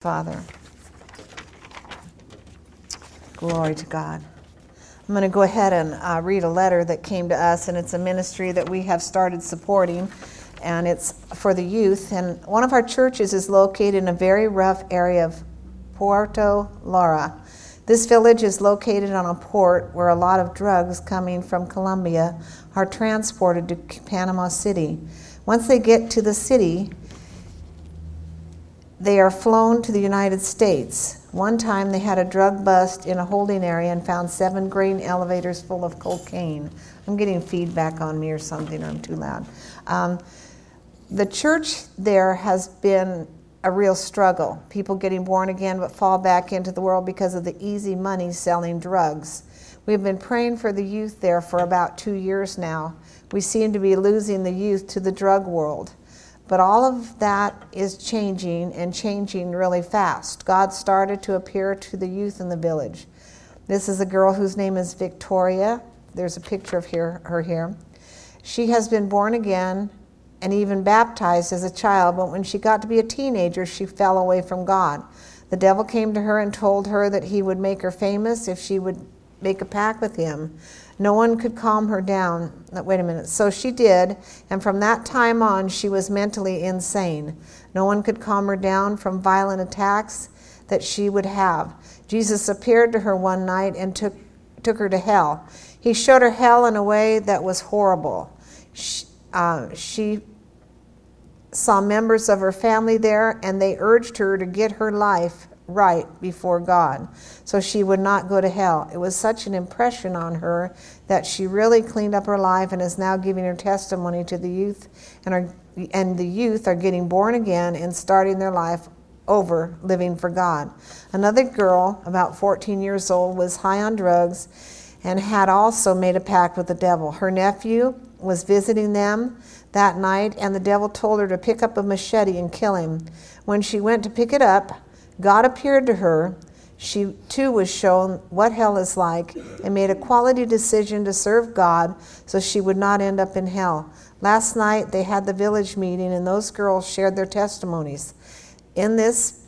Father. Glory to God. I'm going to go ahead and uh, read a letter that came to us, and it's a ministry that we have started supporting, and it's for the youth. And one of our churches is located in a very rough area of Puerto Lara. This village is located on a port where a lot of drugs coming from Colombia are transported to Panama City. Once they get to the city, they are flown to the United States. One time they had a drug bust in a holding area and found seven grain elevators full of cocaine. I'm getting feedback on me or something, or I'm too loud. Um, the church there has been a real struggle. People getting born again but fall back into the world because of the easy money selling drugs. We've been praying for the youth there for about two years now. We seem to be losing the youth to the drug world. But all of that is changing and changing really fast. God started to appear to the youth in the village. This is a girl whose name is Victoria. There's a picture of her here. She has been born again and even baptized as a child, but when she got to be a teenager, she fell away from God. The devil came to her and told her that he would make her famous if she would make a pact with him. No one could calm her down. Wait a minute. So she did, and from that time on, she was mentally insane. No one could calm her down from violent attacks that she would have. Jesus appeared to her one night and took, took her to hell. He showed her hell in a way that was horrible. She, uh, she saw members of her family there, and they urged her to get her life right before God so she would not go to hell. It was such an impression on her that she really cleaned up her life and is now giving her testimony to the youth and are, and the youth are getting born again and starting their life over living for God. Another girl, about 14 years old, was high on drugs and had also made a pact with the devil. Her nephew was visiting them that night, and the devil told her to pick up a machete and kill him. When she went to pick it up, God appeared to her. She too was shown what hell is like and made a quality decision to serve God so she would not end up in hell. Last night they had the village meeting and those girls shared their testimonies. In this,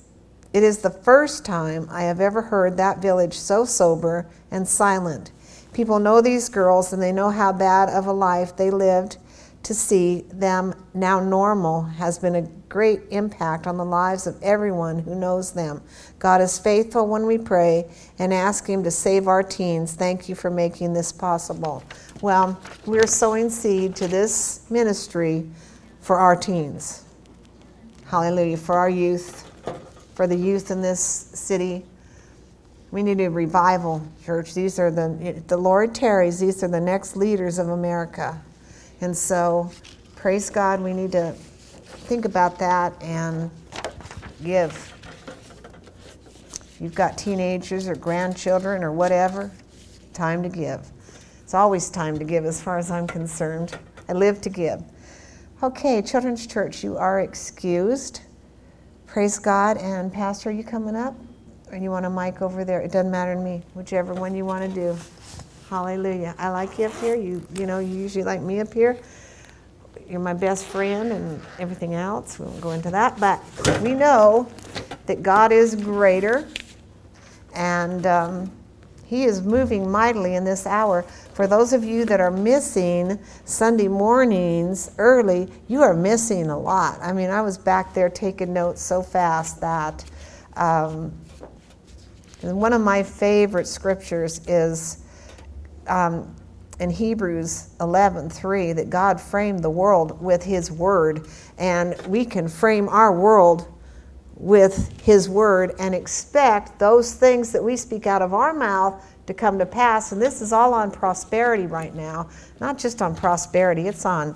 it is the first time I have ever heard that village so sober and silent. People know these girls and they know how bad of a life they lived to see them now normal has been a great impact on the lives of everyone who knows them. God is faithful when we pray and ask Him to save our teens. Thank you for making this possible. Well, we're sowing seed to this ministry for our teens. Hallelujah. For our youth, for the youth in this city. We need a revival, church. These are the, the Lord tarries, these are the next leaders of America. And so, praise God, we need to think about that and give. You've got teenagers or grandchildren or whatever, time to give. It's always time to give as far as I'm concerned. I live to give. Okay, Children's Church, you are excused. Praise God. And Pastor, are you coming up? Or you want a mic over there? It doesn't matter to me, whichever one you want to do. Hallelujah. I like you up here. You you know, you usually like me up here. You're my best friend and everything else. We won't go into that, but we know that God is greater and um, He is moving mightily in this hour. For those of you that are missing Sunday mornings early, you are missing a lot. I mean, I was back there taking notes so fast that um, one of my favorite scriptures is um, in Hebrews 11:3 that God framed the world with His Word, and we can frame our world with His Word and expect those things that we speak out of our mouth to come to pass. And this is all on prosperity right now, not just on prosperity; it's on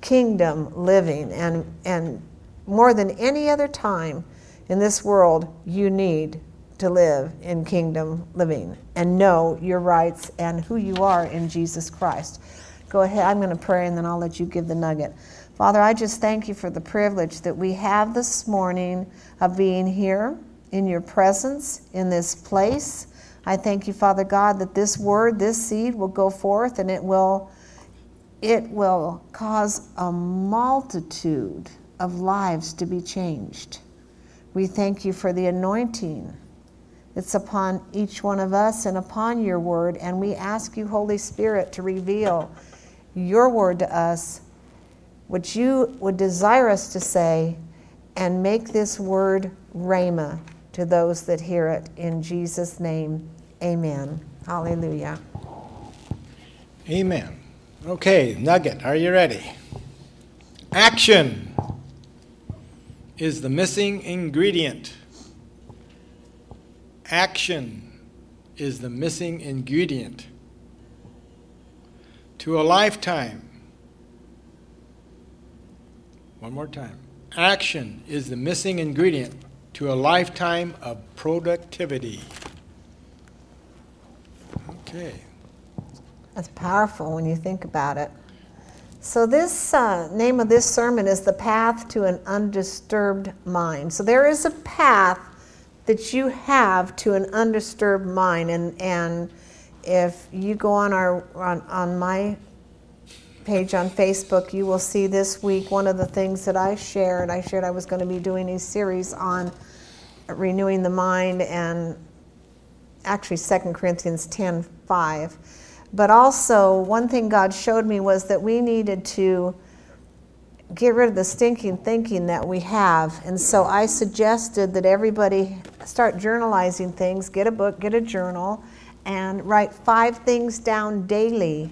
kingdom living, and and more than any other time in this world, you need to live in kingdom living and know your rights and who you are in Jesus Christ. Go ahead, I'm going to pray and then I'll let you give the nugget. Father, I just thank you for the privilege that we have this morning of being here in your presence in this place. I thank you, Father God, that this word, this seed will go forth and it will it will cause a multitude of lives to be changed We thank you for the anointing that's upon each one of us and upon your word. And we ask you, Holy Spirit, to reveal your word to us, what you would desire us to say, and make this word rhema to those that hear it. In Jesus' name, amen. Hallelujah. Amen. Okay, Nugget, are you ready? Action is the missing ingredient. Action is the missing ingredient to a lifetime. One more time. Action is the missing ingredient to a lifetime of productivity. Okay. That's powerful when you think about it. So, this uh, name of this sermon is The Path to an Undisturbed Mind. So, there is a path that you have to an undisturbed mind. And, and if you go on, our, on, on my page on Facebook, you will see this week one of the things that I shared. I shared I was going to be doing a series on renewing the mind and actually 2 Corinthians 10 5 but also, one thing God showed me was that we needed to get rid of the stinking thinking that we have. And so I suggested that everybody start journalizing things, get a book, get a journal, and write five things down daily,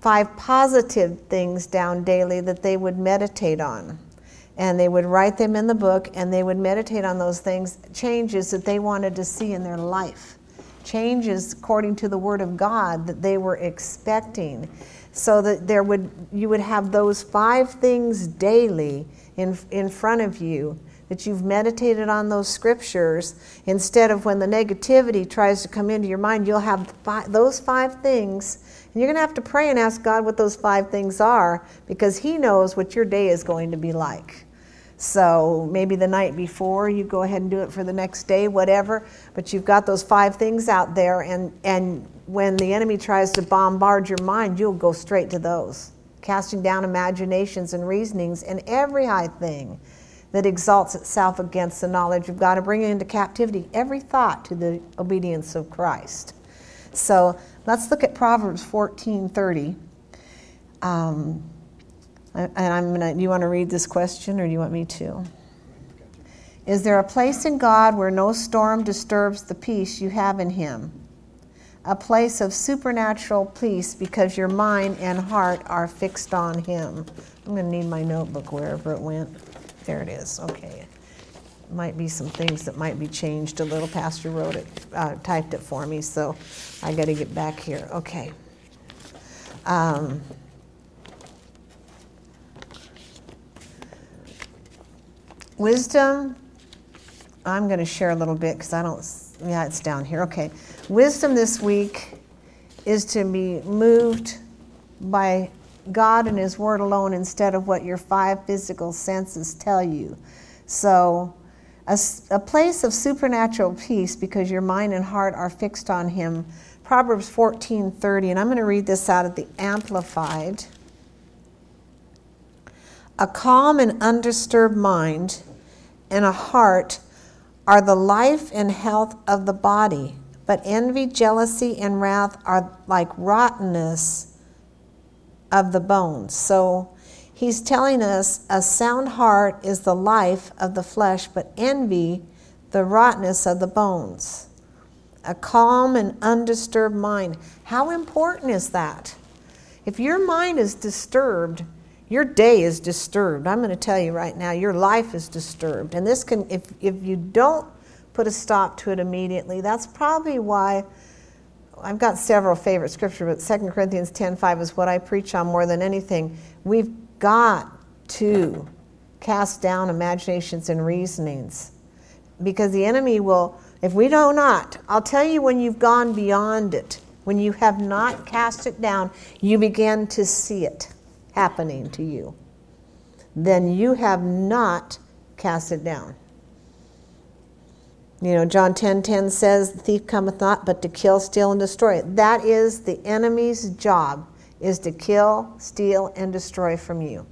five positive things down daily that they would meditate on. And they would write them in the book and they would meditate on those things, changes that they wanted to see in their life changes according to the word of God that they were expecting so that there would you would have those five things daily in in front of you that you've meditated on those scriptures instead of when the negativity tries to come into your mind you'll have five, those five things and you're going to have to pray and ask God what those five things are because he knows what your day is going to be like so maybe the night before you go ahead and do it for the next day, whatever. But you've got those five things out there, and, and when the enemy tries to bombard your mind, you'll go straight to those, casting down imaginations and reasonings and every high thing that exalts itself against the knowledge of God and bring into captivity every thought to the obedience of Christ. So let's look at Proverbs 14 30. Um, and I'm gonna, you want to read this question or do you want me to? Is there a place in God where no storm disturbs the peace you have in Him? A place of supernatural peace because your mind and heart are fixed on Him. I'm going to need my notebook wherever it went. There it is. Okay. Might be some things that might be changed a little. Pastor wrote it, uh, typed it for me, so I got to get back here. Okay. Um, Wisdom, I'm going to share a little bit because I don't, yeah, it's down here. Okay. Wisdom this week is to be moved by God and His Word alone instead of what your five physical senses tell you. So, a, a place of supernatural peace because your mind and heart are fixed on Him. Proverbs 14:30, and I'm going to read this out of the Amplified. A calm and undisturbed mind and a heart are the life and health of the body, but envy, jealousy, and wrath are like rottenness of the bones. So he's telling us a sound heart is the life of the flesh, but envy, the rottenness of the bones. A calm and undisturbed mind. How important is that? If your mind is disturbed, your day is disturbed. I'm going to tell you right now, your life is disturbed. And this can, if, if you don't put a stop to it immediately, that's probably why I've got several favorite scriptures, but 2 Corinthians 10.5 is what I preach on more than anything. We've got to cast down imaginations and reasonings because the enemy will, if we do not, I'll tell you when you've gone beyond it, when you have not cast it down, you begin to see it happening to you, then you have not cast it down. You know, John 10 10 says, The thief cometh not but to kill, steal, and destroy. That is the enemy's job, is to kill, steal, and destroy from you.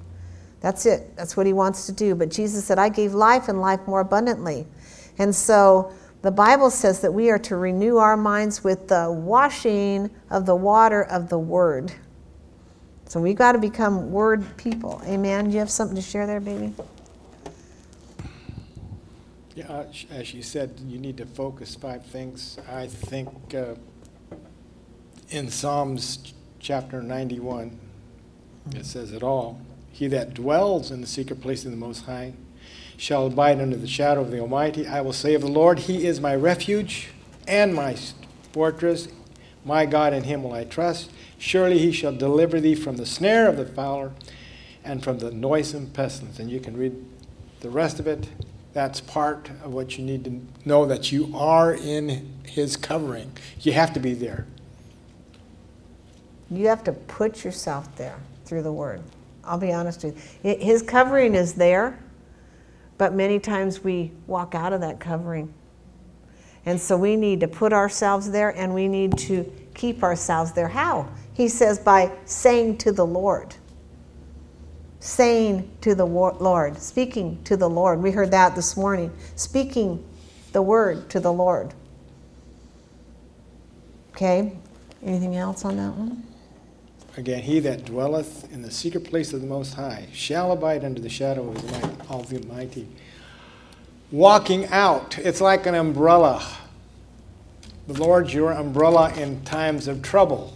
That's it. That's what he wants to do. But Jesus said, I gave life and life more abundantly. And so the Bible says that we are to renew our minds with the washing of the water of the Word. So we've got to become Word people. Amen. Do you have something to share there, baby? Yeah, uh, as you said, you need to focus five things. I think uh, in Psalms chapter 91, it says it all. He that dwells in the secret place of the Most High shall abide under the shadow of the Almighty. I will say of the Lord, He is my refuge and my fortress. My God, in Him will I trust. Surely He shall deliver thee from the snare of the fowler and from the noisome pestilence. And you can read the rest of it. That's part of what you need to know that you are in His covering. You have to be there. You have to put yourself there through the Word. I'll be honest with you. His covering is there but many times we walk out of that covering. And so we need to put ourselves there and we need to keep ourselves there. How? He says by saying to the Lord. Saying to the Lord, speaking to the Lord. We heard that this morning. Speaking the word to the Lord. Okay? Anything else on that one? Again, he that dwelleth in the secret place of the Most High shall abide under the shadow of the Almighty. Walking out, it's like an umbrella. The Lord's your umbrella in times of trouble.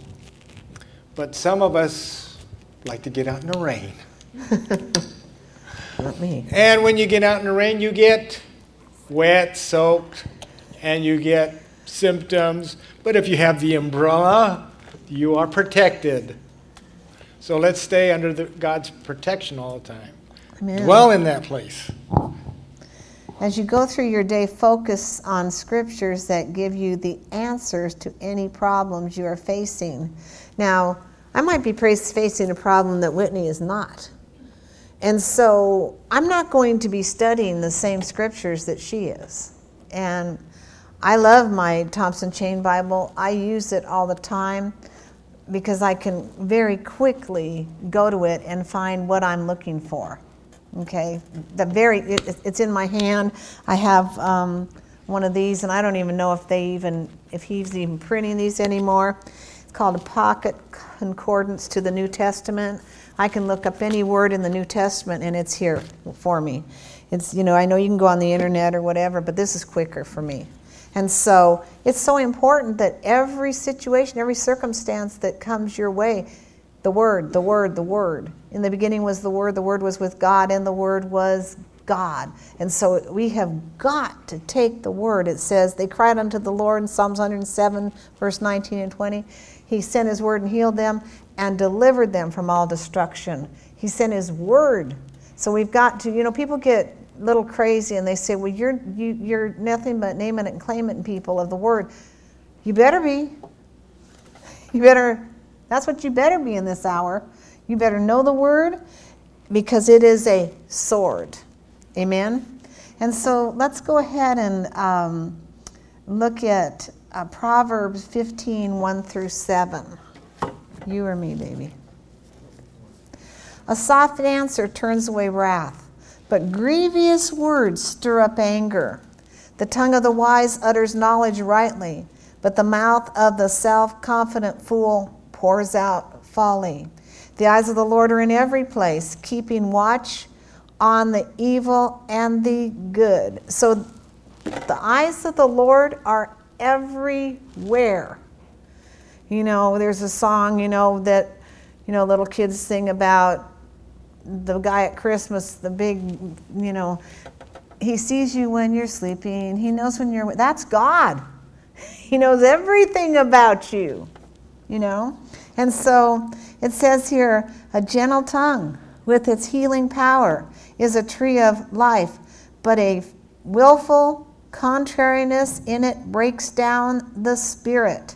But some of us like to get out in the rain. Not me. And when you get out in the rain, you get wet, soaked, and you get symptoms. But if you have the umbrella, you are protected. So let's stay under the, God's protection all the time. Amen. Dwell in that place. As you go through your day, focus on scriptures that give you the answers to any problems you are facing. Now, I might be facing a problem that Whitney is not. And so I'm not going to be studying the same scriptures that she is. And I love my Thompson Chain Bible, I use it all the time because I can very quickly go to it and find what I'm looking for. Okay, the very it, it's in my hand. I have um, one of these, and I don't even know if they even if he's even printing these anymore. It's called a pocket concordance to the New Testament. I can look up any word in the New Testament, and it's here for me. It's you know I know you can go on the internet or whatever, but this is quicker for me. And so it's so important that every situation, every circumstance that comes your way, the Word, the Word, the Word. In the beginning was the Word, the Word was with God, and the Word was God. And so we have got to take the Word. It says, They cried unto the Lord in Psalms 107, verse 19 and 20. He sent His Word and healed them and delivered them from all destruction. He sent His Word. So we've got to, you know, people get a little crazy and they say, well, you're, you, you're nothing but naming it and claiming people of the word. You better be. You better, that's what you better be in this hour. You better know the word because it is a sword. Amen? And so let's go ahead and um, look at uh, Proverbs 15 1 through 7. You or me, baby. A soft answer turns away wrath but grievous words stir up anger. The tongue of the wise utters knowledge rightly, but the mouth of the self confident fool pours out folly. The eyes of the Lord are in every place, keeping watch on the evil and the good. So the eyes of the Lord are everywhere. You know, there's a song, you know, that, you know, little kids sing about the guy at Christmas, the big, you know, he sees you when you're sleeping. He knows when you're. That's God. He knows everything about you, you know? And so it says here a gentle tongue with its healing power is a tree of life, but a willful contrariness in it breaks down the spirit.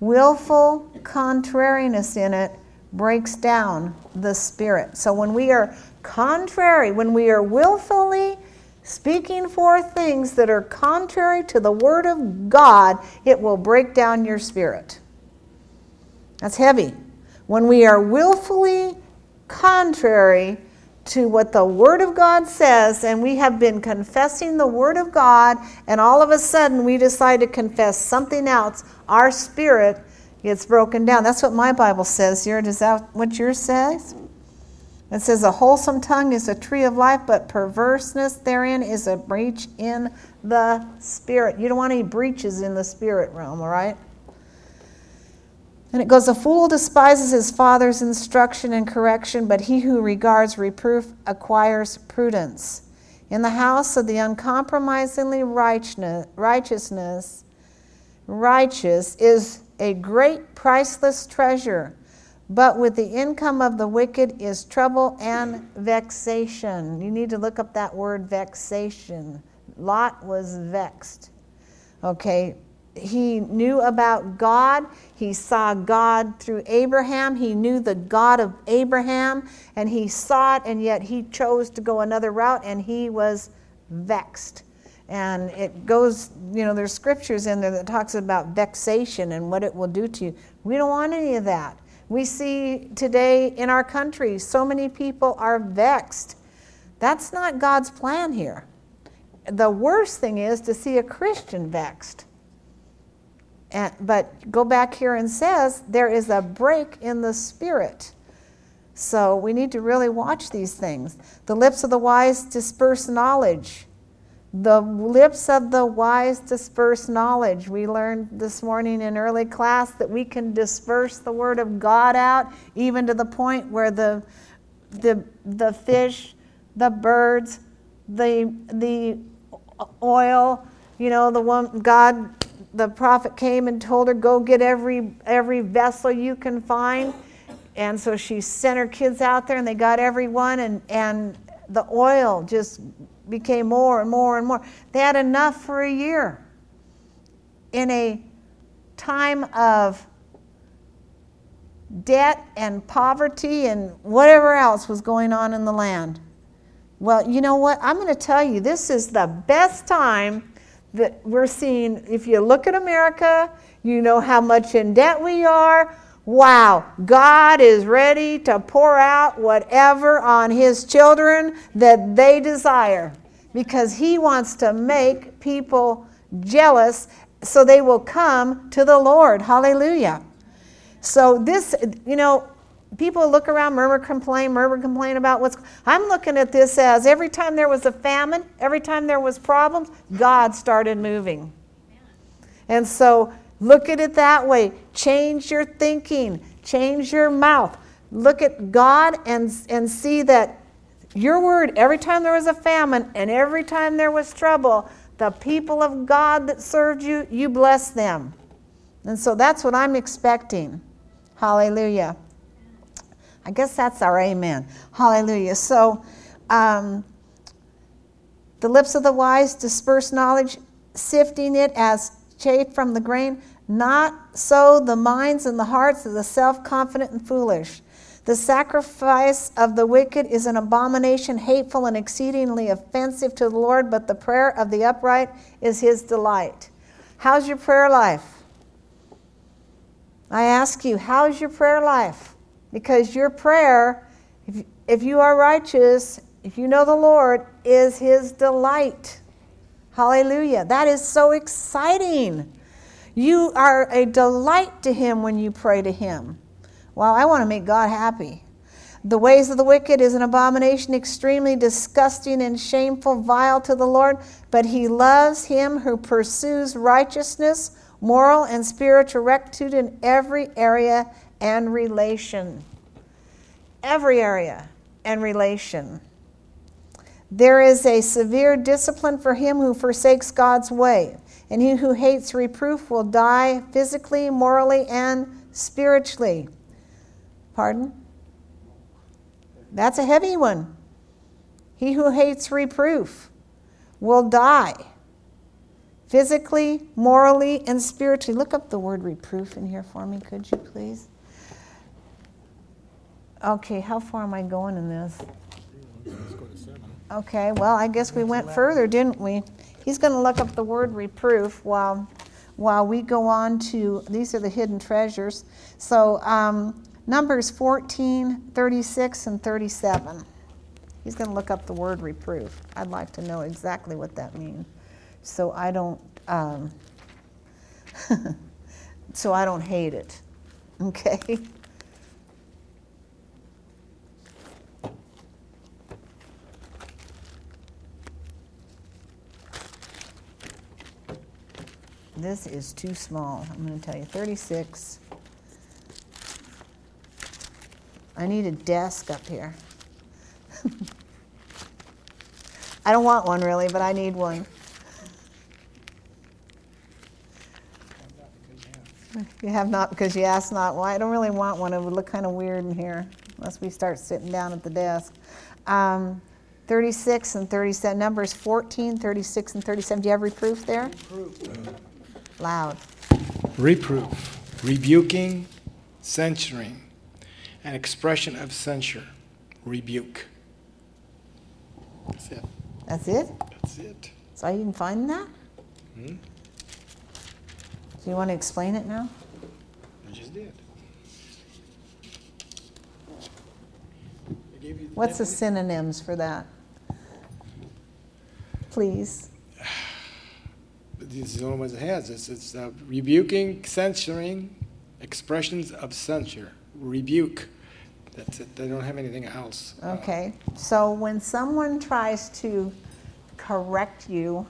Willful contrariness in it breaks down the spirit. So when we are contrary, when we are willfully speaking forth things that are contrary to the word of God, it will break down your spirit. That's heavy. When we are willfully contrary to what the Word of God says, and we have been confessing the Word of God, and all of a sudden we decide to confess something else, our spirit gets broken down. That's what my Bible says. Does that what yours says? It says, A wholesome tongue is a tree of life, but perverseness therein is a breach in the spirit. You don't want any breaches in the spirit realm, all right? And it goes, A fool despises his father's instruction and correction, but he who regards reproof acquires prudence. In the house of the uncompromisingly righteousness, righteous is a great priceless treasure, but with the income of the wicked is trouble and vexation. You need to look up that word vexation. Lot was vexed. Okay, he knew about God. He saw God through Abraham. He knew the God of Abraham, and he saw it, and yet he chose to go another route, and he was vexed. And it goes, you know, there's scriptures in there that talks about vexation and what it will do to you. We don't want any of that. We see today in our country so many people are vexed. That's not God's plan here. The worst thing is to see a Christian vexed. And, but go back here and says there is a break in the spirit. So we need to really watch these things. The lips of the wise disperse knowledge. The lips of the wise disperse knowledge. We learned this morning in early class that we can disperse the word of God out, even to the point where the, the, the fish, the birds, the, the oil, you know, the one God the prophet came and told her, Go get every, every vessel you can find. And so she sent her kids out there and they got every one, and, and the oil just became more and more and more. They had enough for a year in a time of debt and poverty and whatever else was going on in the land. Well, you know what? I'm going to tell you, this is the best time that we're seeing, if you look at America, you know how much in debt we are. Wow, God is ready to pour out whatever on His children that they desire because He wants to make people jealous so they will come to the Lord. Hallelujah. So, this, you know, people look around, murmur, complain, murmur, complain about what's. I'm looking at this as every time there was a famine, every time there was problems, God started moving. And so look at it that way. Change your thinking, change your mouth. Look at God and, and see that your word, every time there was a famine and every time there was trouble, the people of God that served you, you bless them. And so that's what I'm expecting. Hallelujah. I guess that's our amen. Hallelujah. So, um, the lips of the wise disperse knowledge, sifting it as chaff from the grain. Not so the minds and the hearts of the self confident and foolish. The sacrifice of the wicked is an abomination, hateful and exceedingly offensive to the Lord, but the prayer of the upright is his delight. How's your prayer life? I ask you, how's your prayer life? Because your prayer, if, if you are righteous, if you know the Lord, is His delight. Hallelujah. That is so exciting. You are a delight to Him when you pray to Him. Well, I want to make God happy. The ways of the wicked is an abomination, extremely disgusting and shameful, vile to the Lord, but He loves him who pursues righteousness, moral and spiritual rectitude in every area and relation. Every area and relation. There is a severe discipline for him who forsakes God's way, and he who hates reproof will die physically, morally, and spiritually. Pardon? That's a heavy one. He who hates reproof will die physically, morally, and spiritually. Look up the word reproof in here for me, could you please? Okay, how far am I going in this? Okay, well, I guess we went further, didn't we? He's going to look up the word reproof while, while we go on to, these are the hidden treasures. So, um, Numbers 14, 36, and 37. He's going to look up the word reproof. I'd like to know exactly what that means, so I don't, um, so I don't hate it. Okay. This is too small. I'm going to tell you 36. I need a desk up here. I don't want one really, but I need one. You have not because you asked not. Well, I don't really want one. It would look kind of weird in here unless we start sitting down at the desk. Um, 36 and 37, numbers 14, 36, and 37. Do you have reproof there? Reproof. Loud. Reproof, rebuking, censuring, an expression of censure, rebuke. That's it. That's it? That's it. So you can find that? Hmm? Do you want to explain it now? I just did. I What's the synonyms for that? Please. This is the only ones it has. It's, it's uh, rebuking, censuring, expressions of censure, rebuke. That's it. They don't have anything else. Uh, Okay. So when someone tries to correct you,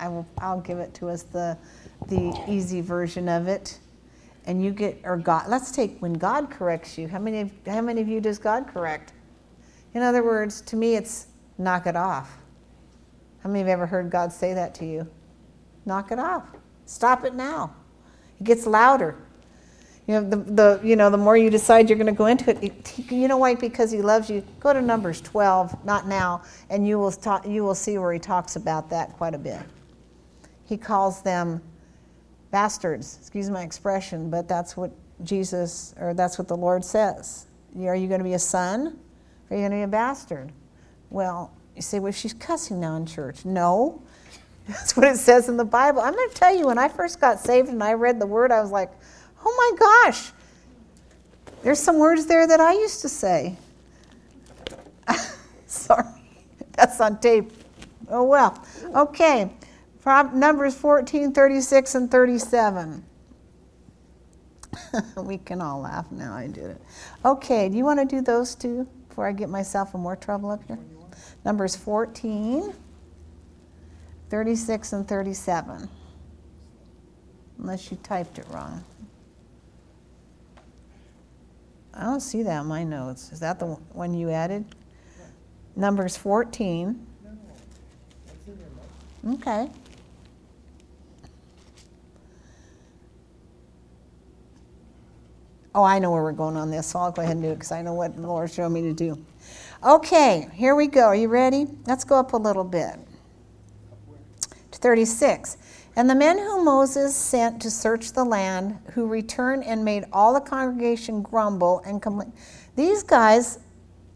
I will, I'll give it to us the, the easy version of it. And you get, or God, let's take when God corrects you. How many, of- how many of you does God correct? In other words, to me, it's knock it off. How many have ever heard God say that to you? Knock it off. Stop it now. It gets louder. You know, the, the, you know, the more you decide you're going to go into it, you know why? Because he loves you. Go to Numbers 12, not now, and you will, talk, you will see where he talks about that quite a bit. He calls them bastards, excuse my expression, but that's what Jesus, or that's what the Lord says. Are you going to be a son? Or are you going to be a bastard? Well, you say, well, she's cussing now in church. No, that's what it says in the Bible. I'm going to tell you, when I first got saved and I read the word, I was like, oh my gosh, there's some words there that I used to say. Sorry, that's on tape. Oh well. Okay, Numbers 14, 36, and 37. we can all laugh now, I did it. Okay, do you want to do those two before I get myself in more trouble up here? Numbers 14, 36, and 37. Unless you typed it wrong. I don't see that in my notes. Is that the one you added? Numbers 14. Okay. Oh, I know where we're going on this, so I'll go ahead and do it because I know what the Lord showed me to do. Okay, here we go. Are you ready? Let's go up a little bit. To 36. And the men whom Moses sent to search the land, who returned and made all the congregation grumble and complain. These guys,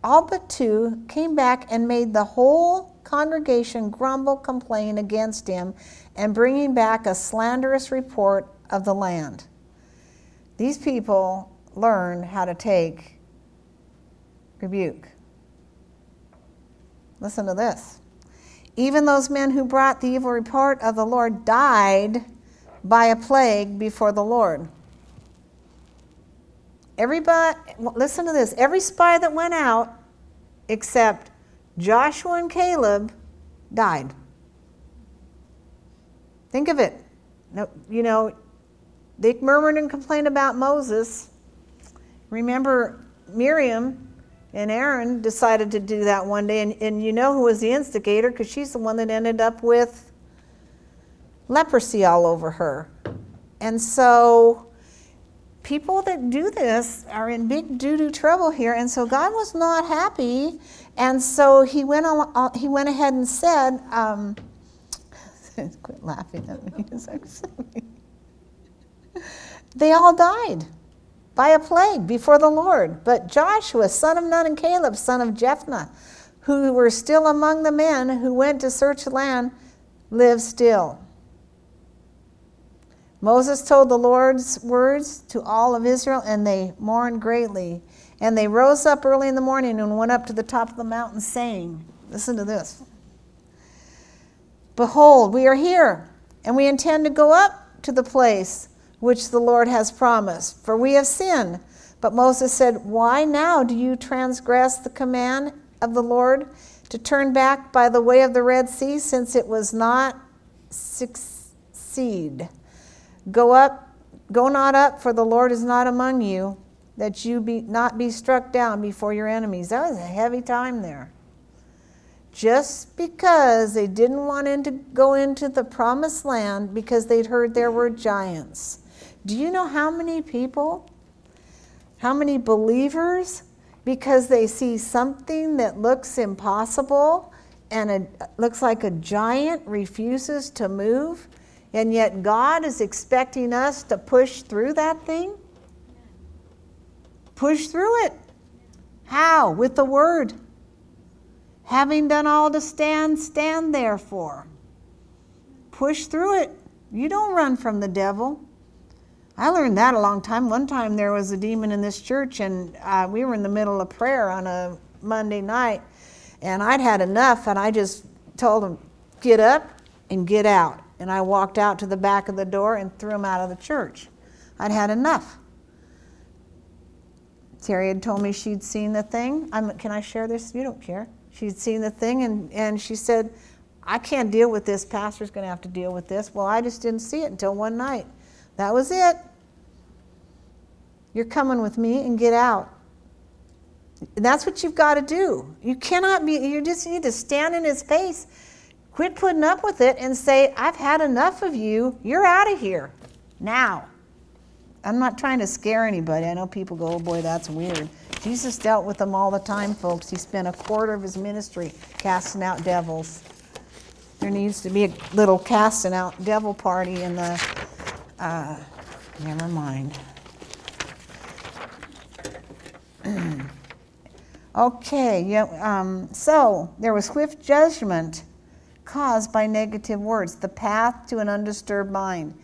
all but two, came back and made the whole congregation grumble, complain against him, and bringing back a slanderous report of the land. These people learned how to take rebuke. Listen to this. Even those men who brought the evil report of the Lord died by a plague before the Lord. Everybody, listen to this. Every spy that went out, except Joshua and Caleb, died. Think of it. You know, they murmured and complained about Moses. Remember, Miriam and Aaron decided to do that one day, and, and you know who was the instigator? Because she's the one that ended up with leprosy all over her. And so, people that do this are in big doo doo trouble here, and so God was not happy, and so he went on, he went ahead and said, um, "Quit laughing at me." They all died by a plague before the Lord. But Joshua, son of Nun, and Caleb, son of Jephthah, who were still among the men who went to search the land, live still. Moses told the Lord's words to all of Israel, and they mourned greatly. And they rose up early in the morning and went up to the top of the mountain, saying, Listen to this. Behold, we are here, and we intend to go up to the place which the Lord has promised, for we have sinned. But Moses said, Why now do you transgress the command of the Lord to turn back by the way of the Red Sea, since it was not succeed? Go up, go not up, for the Lord is not among you, that you be not be struck down before your enemies. That was a heavy time there just because they didn't want to go into the promised land because they'd heard there were giants. Do you know how many people, how many believers, because they see something that looks impossible and it looks like a giant refuses to move, and yet God is expecting us to push through that thing? Push through it. How? With the Word. Having done all to stand, stand therefore. Push through it. You don't run from the devil. I learned that a long time. One time there was a demon in this church, and uh, we were in the middle of prayer on a Monday night, and I'd had enough, and I just told him, Get up and get out. And I walked out to the back of the door and threw him out of the church. I'd had enough. Terry had told me she'd seen the thing. I'm, can I share this? You don't care. She'd seen the thing and, and she said, I can't deal with this. Pastor's going to have to deal with this. Well, I just didn't see it until one night. That was it. You're coming with me and get out. And that's what you've got to do. You cannot be, you just need to stand in his face, quit putting up with it, and say, I've had enough of you. You're out of here now. I'm not trying to scare anybody. I know people go, oh boy, that's weird. Jesus dealt with them all the time, folks. He spent a quarter of his ministry casting out devils. There needs to be a little casting out devil party in the. Uh, never mind. okay, yeah, um, so there was swift judgment caused by negative words, the path to an undisturbed mind.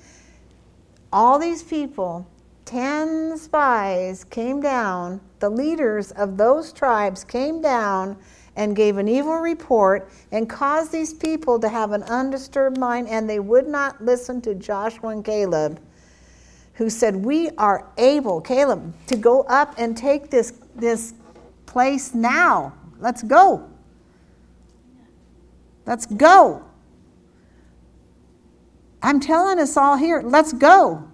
All these people, 10 spies came down the leaders of those tribes came down and gave an evil report and caused these people to have an undisturbed mind, and they would not listen to Joshua and Caleb, who said, We are able, Caleb, to go up and take this, this place now. Let's go. Let's go. I'm telling us all here, let's go.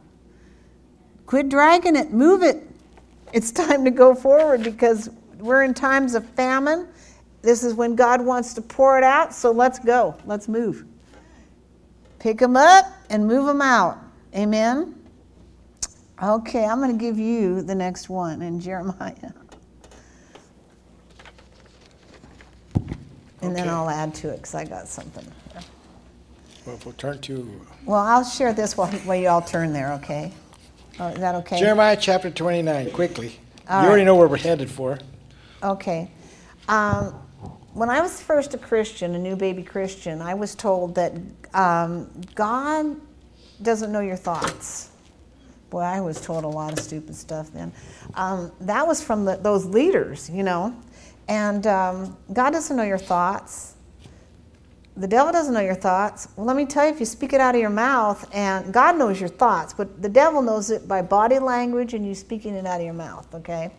Quit dragging it, move it it's time to go forward because we're in times of famine. This is when God wants to pour it out, so let's go. Let's move. Pick them up and move them out. Amen? Okay, I'm going to give you the next one in Jeremiah. And okay. then I'll add to it because I got something. Well, if we'll turn to. Well, I'll share this while, while you all turn there, okay? Oh, is that okay? Jeremiah chapter 29, quickly. All you already know where we're headed for. Okay. Um, when I was first a Christian, a new baby Christian, I was told that um, God doesn't know your thoughts. Boy, I was told a lot of stupid stuff then. Um, that was from the, those leaders, you know. And um, God doesn't know your thoughts the devil doesn't know your thoughts. Well, let me tell you, if you speak it out of your mouth, and God knows your thoughts, but the devil knows it by body language and you speaking it out of your mouth, okay?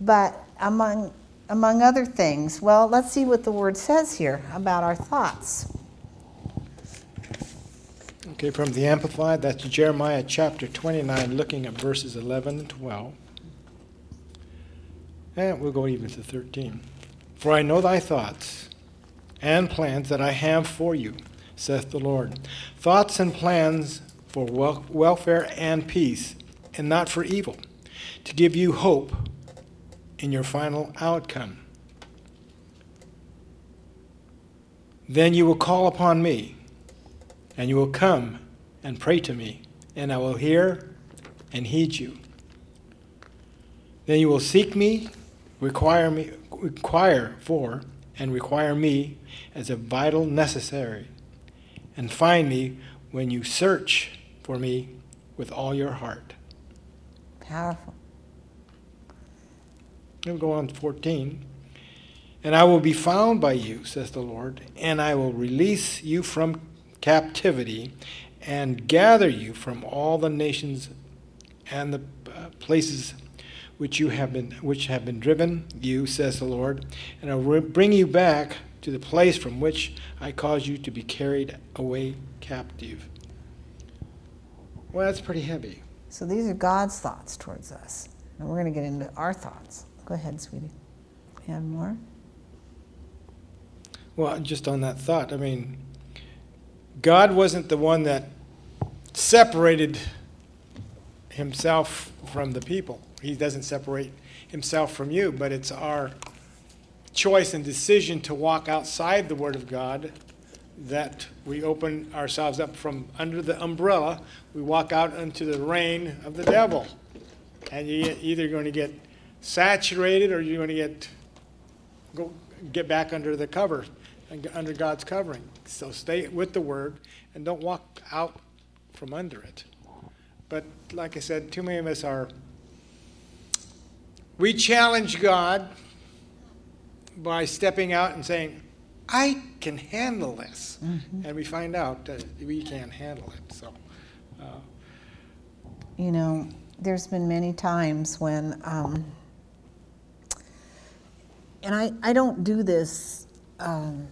But among, among other things, well, let's see what the word says here about our thoughts. Okay, from the Amplified, that's Jeremiah chapter 29, looking at verses 11 and 12. And we'll go even to 13. For I know thy thoughts and plans that I have for you, saith the Lord. Thoughts and plans for wel- welfare and peace, and not for evil, to give you hope in your final outcome. Then you will call upon me, and you will come and pray to me, and I will hear and heed you. Then you will seek me, require me, require for, and require me as a vital necessary, and find me when you search for me with all your heart. Powerful. We'll go on to 14. And I will be found by you, says the Lord, and I will release you from captivity and gather you from all the nations and the uh, places which you have been which have been driven you says the lord and i will bring you back to the place from which i caused you to be carried away captive well that's pretty heavy So these are God's thoughts towards us. And we're going to get into our thoughts. Go ahead, sweetie. You have more? well just on that thought i mean god wasn't the one that separated himself from the people he doesn't separate himself from you but it's our choice and decision to walk outside the Word of God that we open ourselves up from under the umbrella. We walk out into the rain of the devil. And you're either going to get saturated or you're going to get, go, get back under the cover, and under God's covering. So stay with the Word and don't walk out from under it. But like I said, too many of us are. We challenge God by stepping out and saying, I can handle this. And we find out that we can't handle it. So, uh, You know, there's been many times when, um, and I, I don't do this. Um,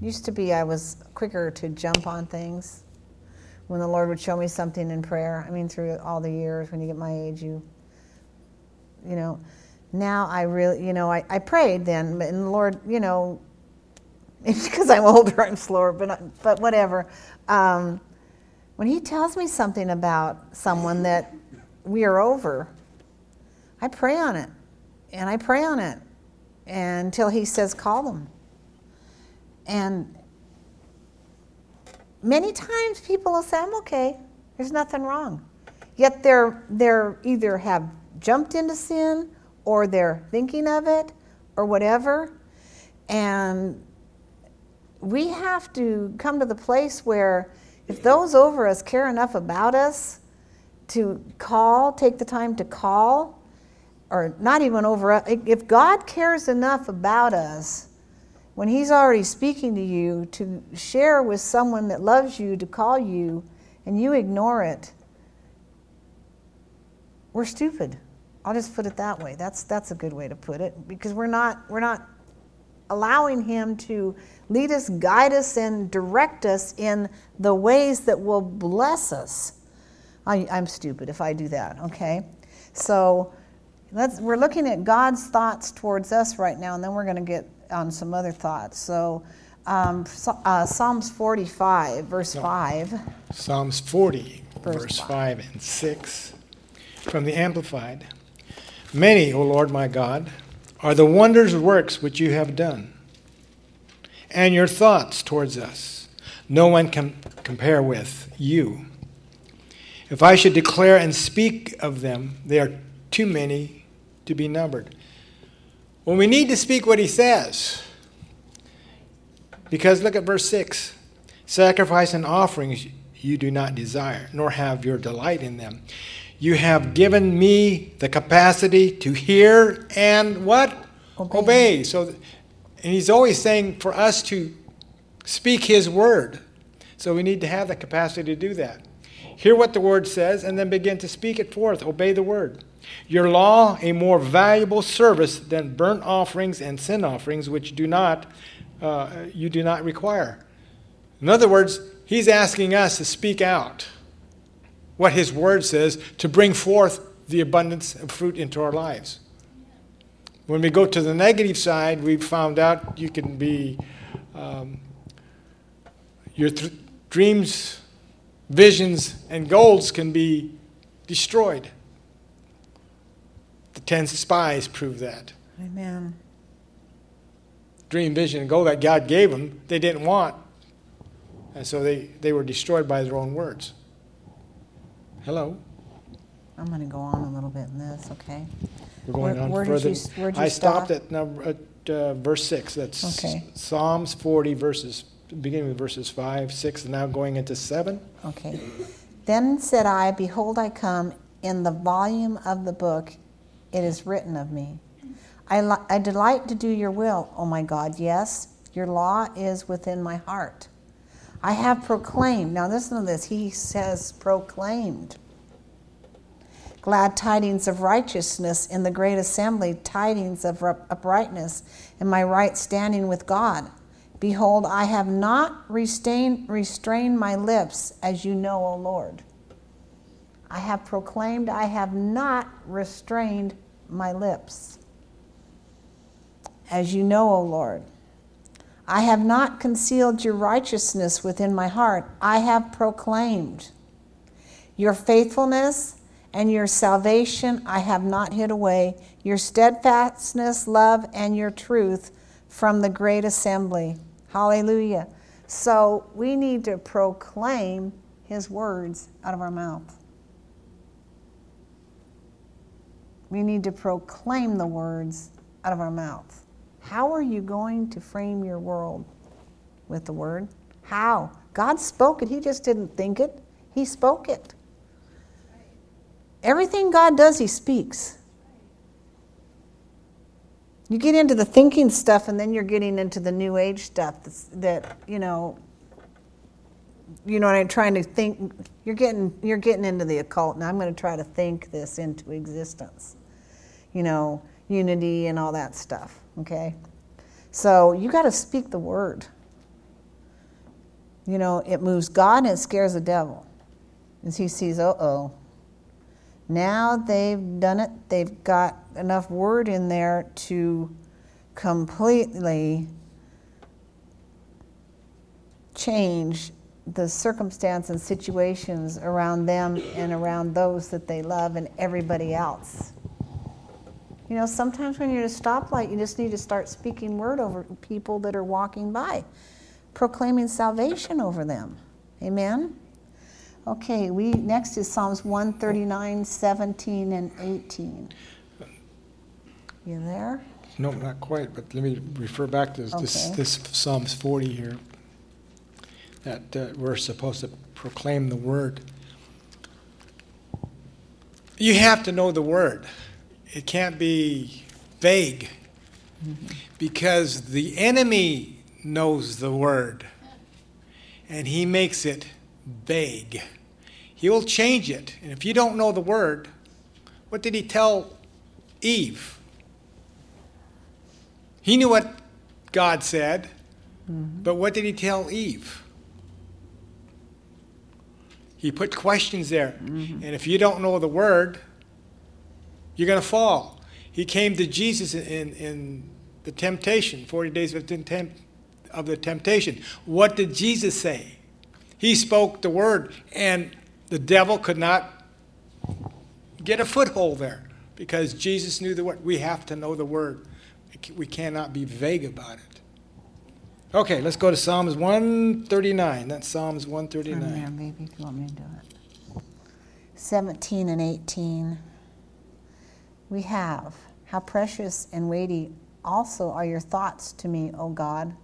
used to be I was quicker to jump on things when the Lord would show me something in prayer. I mean, through all the years, when you get my age, you, you know, now I really, you know, I, I prayed then, and the Lord, you know, because I'm older, I'm slower, but, but whatever. Um, when He tells me something about someone that we are over, I pray on it, and I pray on it until He says, call them. And many times people will say, I'm okay, there's nothing wrong. Yet they're, they're either have jumped into sin or they're thinking of it or whatever. And we have to come to the place where if those over us care enough about us to call, take the time to call, or not even over us, if God cares enough about us, when He's already speaking to you, to share with someone that loves you, to call you, and you ignore it, we're stupid. I'll just put it that way. That's that's a good way to put it because we're not we're not allowing him to lead us, guide us and direct us in the ways that will bless us. I, I'm stupid if I do that, okay? So let's we're looking at God's thoughts towards us right now and then we're going to get on some other thoughts. So um, so- uh, Psalms 45, verse No. 5. Psalms 40, Verse verse five. 5 and 6 from the Amplified. Many, O Lord my God, are the wonders works which you have done, and your thoughts towards us. No one can compare with you. If I should declare and speak of them, they are too many to be numbered. Well, we need to speak what he says. Because look at verse 6 Sacrifice and offerings you do not desire, nor have your delight in them. You have given me the capacity to hear and what? Obey. So, and he's always saying for us to speak his word. So we need to have the capacity to do that. Hear what the word says and then begin to speak it forth. Obey the word. Your law, a more valuable service than burnt offerings and sin offerings, which do not, uh, you do not require. In other words, he's asking us to speak out what his word says to bring forth the abundance of fruit into our lives. When we go to the negative side, we've found out you can be, um, your th- dreams, visions, and goals can be destroyed. Ten spies prove that. Amen. Dream, vision, and goal that God gave them, they didn't want. And so they, they were destroyed by their own words. Hello? I'm going to go on a little bit in this, okay? We're going Where- on where did you where'd you I stopped at number, at uh, verse six. That's Okay. Psalms 40 verses, beginning with verses five, six, and now going into seven. Okay. Then said I, Behold, I come. In the volume of the book it is written of me. I, li- I delight to do your will, O my God. Yes, your law is within my heart. I have proclaimed. Now, listen to this. He says, proclaimed. Glad tidings of righteousness in the great assembly, tidings of uprightness in my right standing with God. Behold, I have not restrained my lips, as you know, O Lord. I have proclaimed, I have not restrained my lips. As you know, O Lord. I have not concealed your righteousness within my heart. I have proclaimed your faithfulness and your salvation I have not hid away, your steadfastness, love, and your truth from the great assembly. Hallelujah. So we need to proclaim his words out of our mouth. We need to proclaim the words out of our mouth. How are you going to frame your world with the word? How? God spoke it. He just didn't think it, He spoke it. Everything God does, He speaks. You get into the thinking stuff, and then you're getting into the new age stuff that, you know, you know, what I'm trying to think. You're getting you're getting into the occult, and I'm going to try to think this into existence. You know, unity and all that stuff. Okay, so you got to speak the word. You know, it moves God and it scares the devil, as he sees, uh oh. Now they've done it. They've got enough word in there to completely change the circumstance and situations around them and around those that they love and everybody else. You know, sometimes when you're at a stoplight, you just need to start speaking word over people that are walking by, proclaiming salvation over them. Amen? Okay, we next is Psalms 139, 17, and 18. You there? No, not quite, but let me refer back to this, this, this Psalms 40 here. That uh, we're supposed to proclaim the word. You have to know the word. It can't be vague because the enemy knows the word and he makes it vague. He will change it. And if you don't know the word, what did he tell Eve? He knew what God said, but what did he tell Eve? He put questions there. Mm-hmm. And if you don't know the word, you're going to fall. He came to Jesus in, in the temptation, 40 days of the, temp- of the temptation. What did Jesus say? He spoke the word, and the devil could not get a foothold there because Jesus knew the word. We have to know the word. We cannot be vague about it. Okay, let's go to Psalms 139. That's Psalms Turn 139. there, baby, if you want me to do it. 17 and 18. We have, How precious and weighty also are your thoughts to me, O God.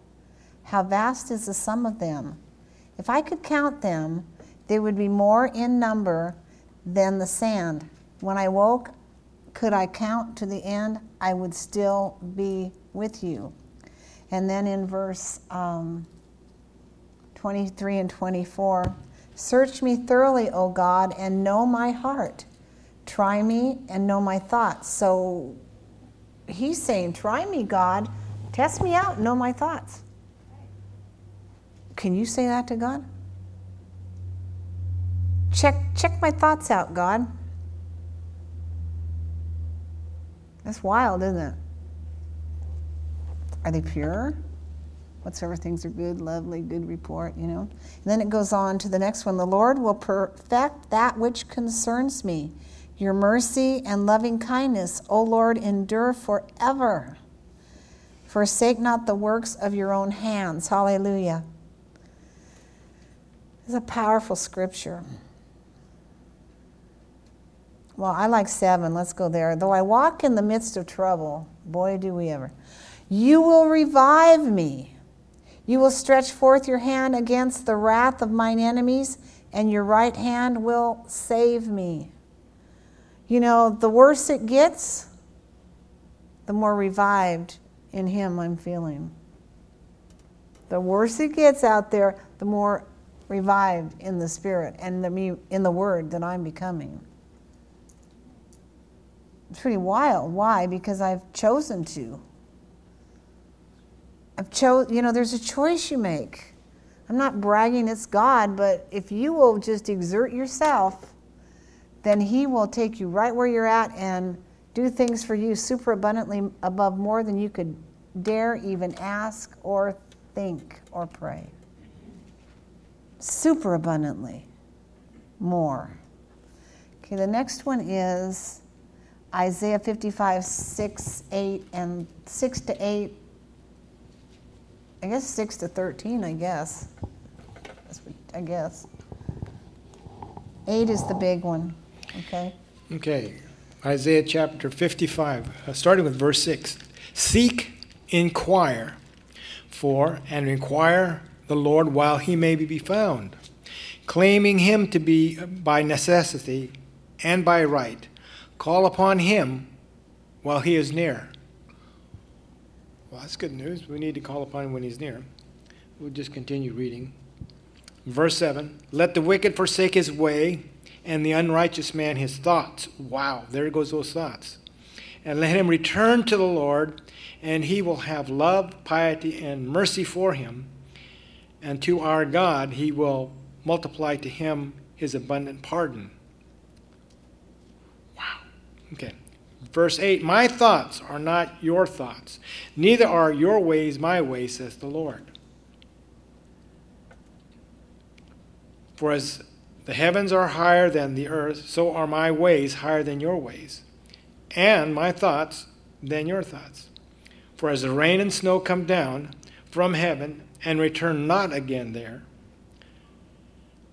How vast is the sum of them. If I could count them, they would be more in number than the sand. When I woke, could I count to the end, I would still be with you. And then in verse um, 23 and 24 Search me thoroughly, O God, and know my heart. Try me and know my thoughts. So he's saying, Try me, God. Test me out, know my thoughts. Can you say that to God? Check, check my thoughts out, God. That's wild, isn't it? Are they pure? Whatsoever things are good, lovely, good report, you know. And then it goes on to the next one. The Lord will perfect that which concerns me. Your mercy and loving kindness, O Lord, endure forever. Forsake not the works of your own hands. Hallelujah. It's a powerful scripture. Well, I like seven. Let's go there. Though I walk in the midst of trouble, boy, do we ever. You will revive me. You will stretch forth your hand against the wrath of mine enemies, and your right hand will save me. You know, the worse it gets, the more revived in Him I'm feeling. The worse it gets out there, the more revived in the Spirit and the, in the Word that I'm becoming. It's pretty wild. Why? Because I've chosen to. I've chose. You know, there's a choice you make. I'm not bragging it's God, but if you will just exert yourself, then He will take you right where you're at and do things for you super abundantly above more than you could dare even ask or think or pray. Super abundantly more. Okay, the next one is Isaiah 55, 6, 8, and 6 to 8. I guess 6 to 13, I guess. I guess. 8 is the big one. Okay? Okay. Isaiah chapter 55, uh, starting with verse 6. Seek, inquire for, and inquire the Lord while he may be found, claiming him to be by necessity and by right Call upon him while he is near. Well, that's good news. We need to call upon him when he's near. We'll just continue reading. Verse 7 Let the wicked forsake his way, and the unrighteous man his thoughts. Wow, there goes those thoughts. And let him return to the Lord, and he will have love, piety, and mercy for him. And to our God he will multiply to him his abundant pardon. Wow. Okay. Verse 8 My thoughts are not your thoughts, neither are your ways my ways, says the Lord. For as the heavens are higher than the earth, so are my ways higher than your ways, and my thoughts than your thoughts. For as the rain and snow come down from heaven and return not again there,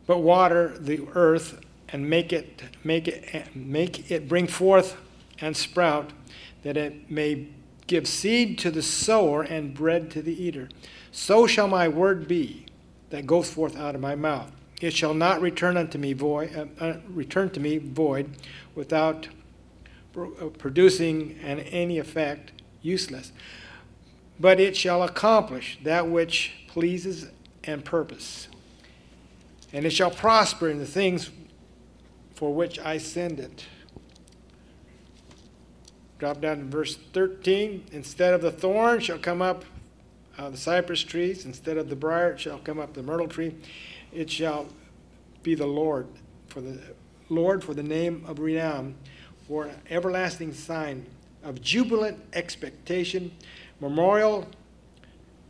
but water the earth and make it make it make it bring forth and sprout that it may give seed to the sower and bread to the eater so shall my word be that goes forth out of my mouth it shall not return unto me void uh, uh, return to me void without uh, producing an any effect useless but it shall accomplish that which pleases and purpose and it shall prosper in the things for which I send it. Drop down to verse 13. Instead of the thorn shall come up uh, the cypress trees, instead of the brier it shall come up the myrtle tree. It shall be the Lord for the Lord for the name of renown, for an everlasting sign of jubilant expectation, memorial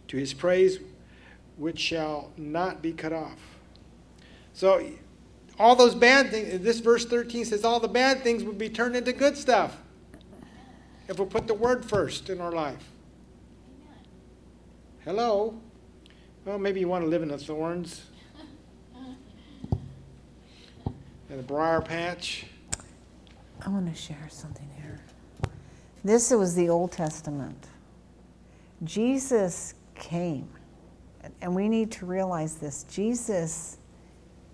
to his praise, which shall not be cut off. So all those bad things, this verse 13 says all the bad things would be turned into good stuff if we put the word first in our life. Hello? Well, maybe you want to live in the thorns and the briar patch. I want to share something here. This was the Old Testament. Jesus came, and we need to realize this. Jesus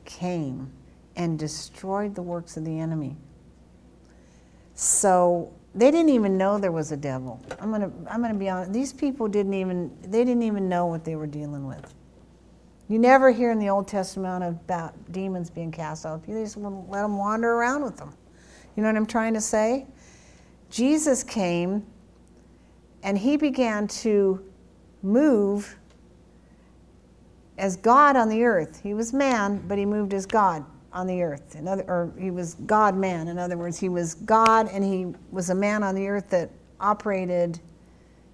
came and destroyed the works of the enemy. So they didn't even know there was a devil. I'm gonna I'm gonna be honest. These people didn't even they didn't even know what they were dealing with. You never hear in the Old Testament about demons being cast out. You just let them wander around with them. You know what I'm trying to say? Jesus came and he began to move as God on the earth. He was man, but he moved as God on the earth. In other, or he was God man. In other words, he was God and he was a man on the earth that operated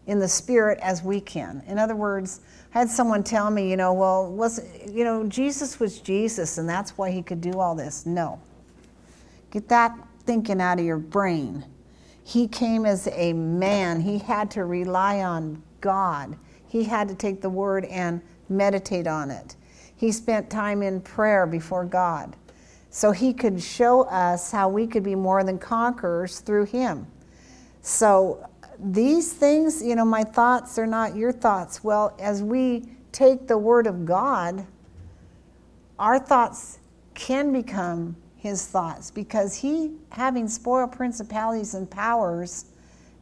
in the spirit as we can. In other words, had someone tell me, you know, well, was you know, Jesus was Jesus and that's why he could do all this. No. Get that thinking out of your brain. He came as a man. He had to rely on God. He had to take the word and meditate on it. He spent time in prayer before God so he could show us how we could be more than conquerors through him. So these things, you know, my thoughts are not your thoughts. Well, as we take the word of God, our thoughts can become his thoughts because he, having spoiled principalities and powers,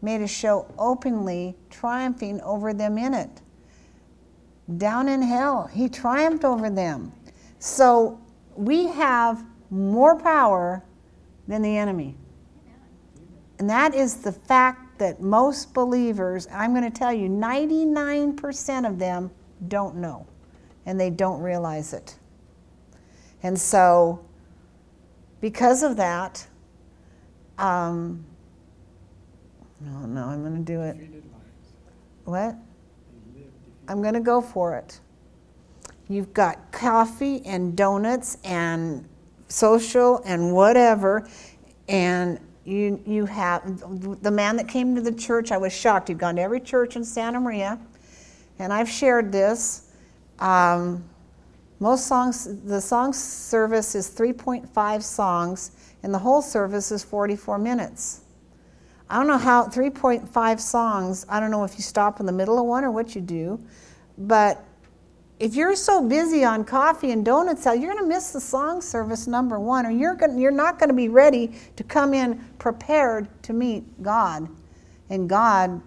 made a show openly, triumphing over them in it. Down in hell, he triumphed over them. So we have more power than the enemy. And that is the fact that most believers, I'm going to tell you, 99% of them don't know and they don't realize it. And so, because of that, um, no, no, I'm going to do it. What? I'm going to go for it. You've got coffee and donuts and social and whatever, and you, you have the man that came to the church. I was shocked. He'd gone to every church in Santa Maria, and I've shared this. Um, most songs, the song service is 3.5 songs, and the whole service is 44 minutes. I don't know how 3.5 songs, I don't know if you stop in the middle of one or what you do, but if you're so busy on coffee and donuts uh, you're going to miss the song service number one, or you're, going, you're not going to be ready to come in prepared to meet God. And God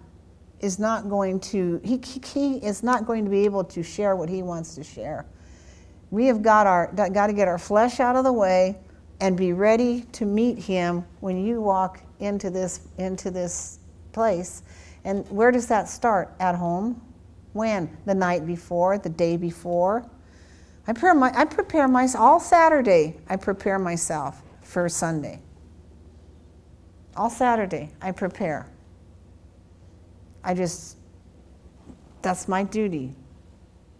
is not going to, he, he is not going to be able to share what he wants to share. We have got, our, got to get our flesh out of the way and be ready to meet him when you walk into this, into this place. And where does that start? At home? When? The night before, the day before. I prepare, my, I prepare myself, all Saturday, I prepare myself for Sunday. All Saturday, I prepare. I just, that's my duty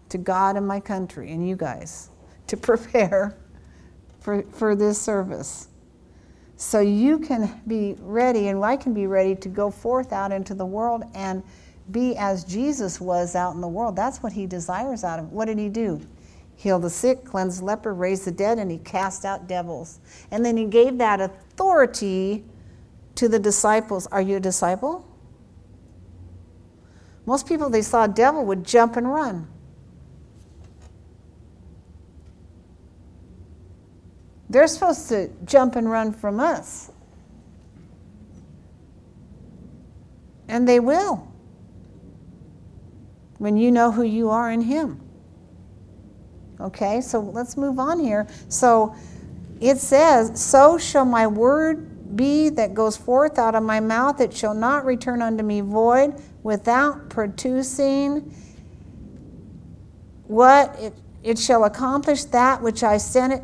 to God and my country and you guys to prepare for, for this service. So you can be ready, and I can be ready to go forth out into the world and be as Jesus was out in the world. That's what he desires out of. What did he do? Heal the sick, cleanse the leper, raise the dead, and he cast out devils. And then he gave that authority to the disciples. Are you a disciple? Most people, they saw a devil, would jump and run. They're supposed to jump and run from us. And they will when you know who you are in Him. Okay, so let's move on here. So it says, So shall my word be that goes forth out of my mouth, it shall not return unto me void, without producing what it, it shall accomplish that which I sent it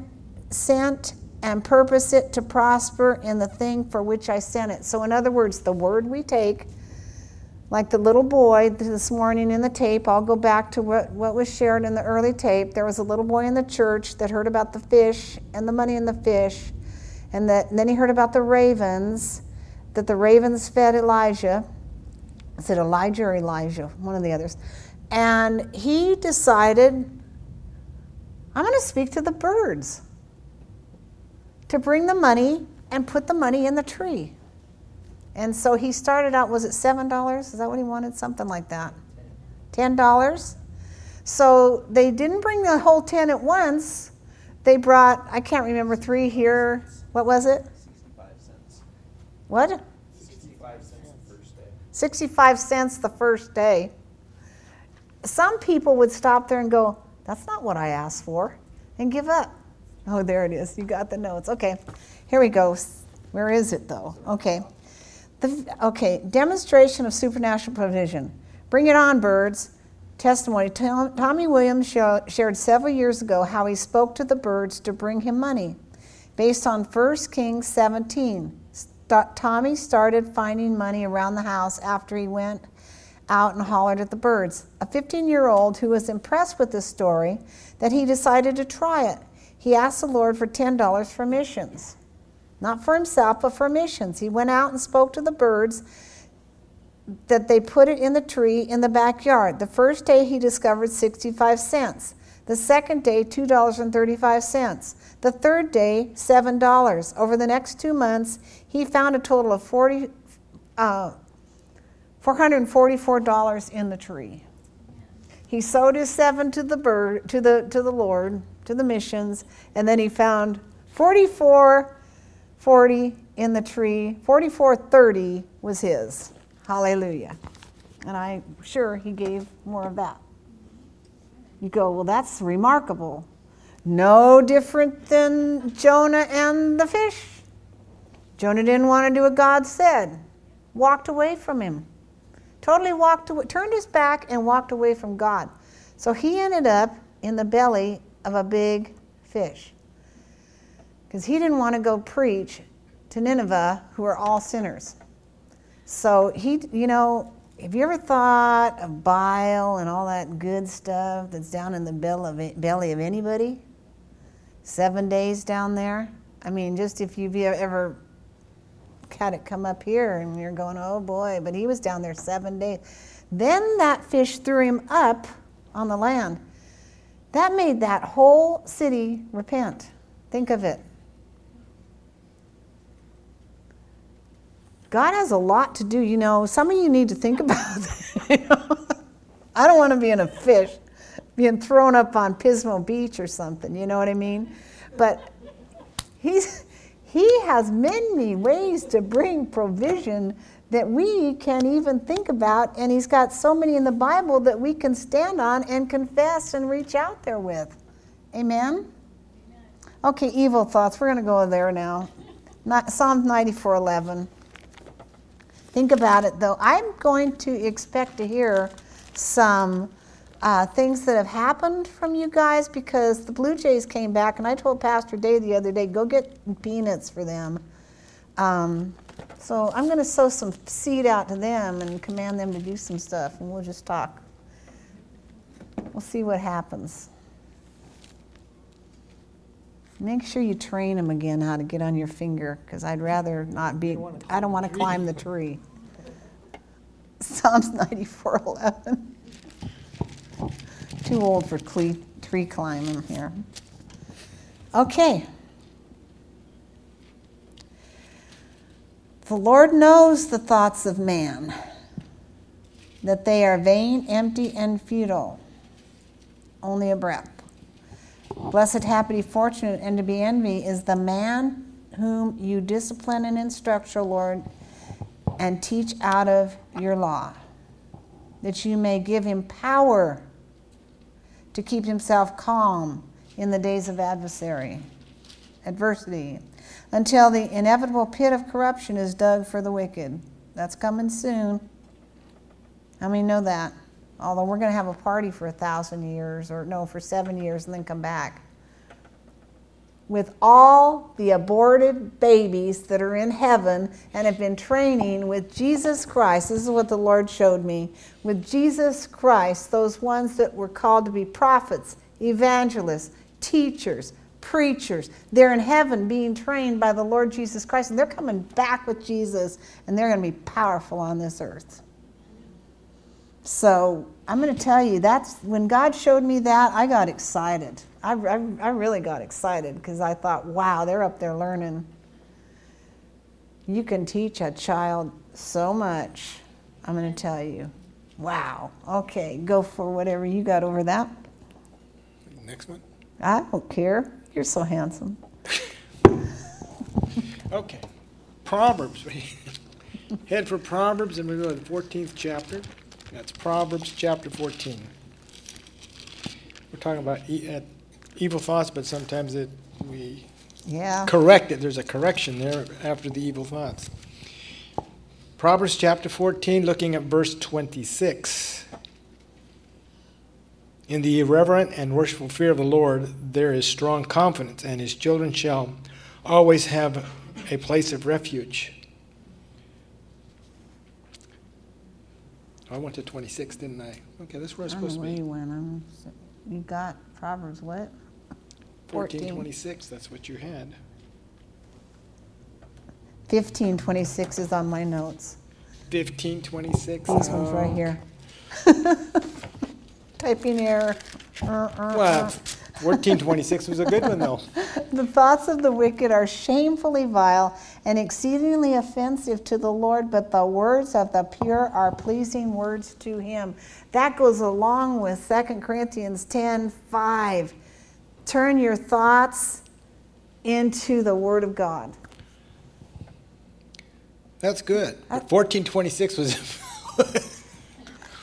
sent and purpose it to prosper in the thing for which I sent it. So in other words, the word we take like the little boy this morning in the tape, I'll go back to what, what was shared in the early tape. There was a little boy in the church that heard about the fish and the money in the fish. And, that, and then he heard about the ravens, that the ravens fed Elijah. Is it Elijah or Elisha? One of the others. And he decided, I'm going to speak to the birds to bring the money and put the money in the tree. And so he started out, was it $7? Is that what he wanted? Something like that. $10? So they didn't bring the whole 10 at once. They brought, I can't remember, three here. What was it? 65 cents. What? 65 cents the first day. 65 cents the first day. Some people would stop there and go, That's not what I asked for, and give up. Oh, there it is. You got the notes. Okay, here we go. Where is it though? Okay. The, okay, demonstration of supernatural provision. Bring it on, birds. Testimony. Tommy Williams show, shared several years ago how he spoke to the birds to bring him money. Based on 1 Kings 17, St- Tommy started finding money around the house after he went out and hollered at the birds. A 15 year old who was impressed with this story that he decided to try it. He asked the Lord for $10 for missions not for himself, but for missions. He went out and spoke to the birds that they put it in the tree in the backyard. The first day he discovered 65 cents. The second day, $2.35. The third day, $7. Over the next two months, he found a total of 40, uh, $444 in the tree. He sowed his seven to the bird, to the to the Lord, to the missions, and then he found 44 40 in the tree, 4430 was his. Hallelujah. And I'm sure he gave more of that. You go, well, that's remarkable. No different than Jonah and the fish. Jonah didn't want to do what God said, walked away from him. Totally walked away, turned his back and walked away from God. So he ended up in the belly of a big fish. Because he didn't want to go preach to Nineveh, who are all sinners. So he, you know, have you ever thought of bile and all that good stuff that's down in the belly of anybody? Seven days down there? I mean, just if you've ever had it come up here and you're going, oh boy, but he was down there seven days. Then that fish threw him up on the land. That made that whole city repent. Think of it. God has a lot to do. You know, some of you need to think about that. I don't want to be in a fish being thrown up on Pismo Beach or something. You know what I mean? But he's, he has many ways to bring provision that we can even think about. And he's got so many in the Bible that we can stand on and confess and reach out there with. Amen? Okay, evil thoughts. We're going to go there now. Psalm 94 11. Think about it though. I'm going to expect to hear some uh, things that have happened from you guys because the Blue Jays came back, and I told Pastor Day the other day, go get peanuts for them. Um, so I'm going to sow some seed out to them and command them to do some stuff, and we'll just talk. We'll see what happens. Make sure you train them again how to get on your finger, because I'd rather not be. I don't want to climb the tree. Psalms 94:11. Too old for tree climbing here. Okay. The Lord knows the thoughts of man, that they are vain, empty, and futile, only a breath. Blessed, happy, fortunate, and to be envied is the man whom you discipline and instruct, O Lord, and teach out of your law, that you may give him power to keep himself calm in the days of adversary, adversity, until the inevitable pit of corruption is dug for the wicked. That's coming soon. How many know that? Although we're going to have a party for a thousand years, or no, for seven years, and then come back with all the aborted babies that are in heaven and have been training with Jesus Christ. This is what the Lord showed me. With Jesus Christ, those ones that were called to be prophets, evangelists, teachers, preachers, they're in heaven being trained by the Lord Jesus Christ, and they're coming back with Jesus, and they're going to be powerful on this earth. So I'm going to tell you, that's when God showed me that, I got excited. I, I, I really got excited because I thought, wow, they're up there learning. You can teach a child so much. I'm going to tell you. Wow. Okay, go for whatever you got over that. Next one. I don't care. You're so handsome. okay. Proverbs. Head for Proverbs, and we go to the 14th chapter. That's Proverbs chapter 14. We're talking about uh, evil thoughts, but sometimes it we yeah. correct it. There's a correction there after the evil thoughts. Proverbs chapter 14, looking at verse 26. In the irreverent and worshipful fear of the Lord, there is strong confidence, and his children shall always have a place of refuge. I went to 26, didn't I? Okay, that's where I was supposed to be. You got Proverbs what? 1426, that's what you had. 1526 is on my notes. 1526? These ones right here. Typing error. Uh, uh, Well, uh. 1426 was a good one, though. The thoughts of the wicked are shamefully vile and exceedingly offensive to the Lord, but the words of the pure are pleasing words to him. That goes along with 2 Corinthians 10 5 turn your thoughts into the Word of God. That's good. But 1426 was.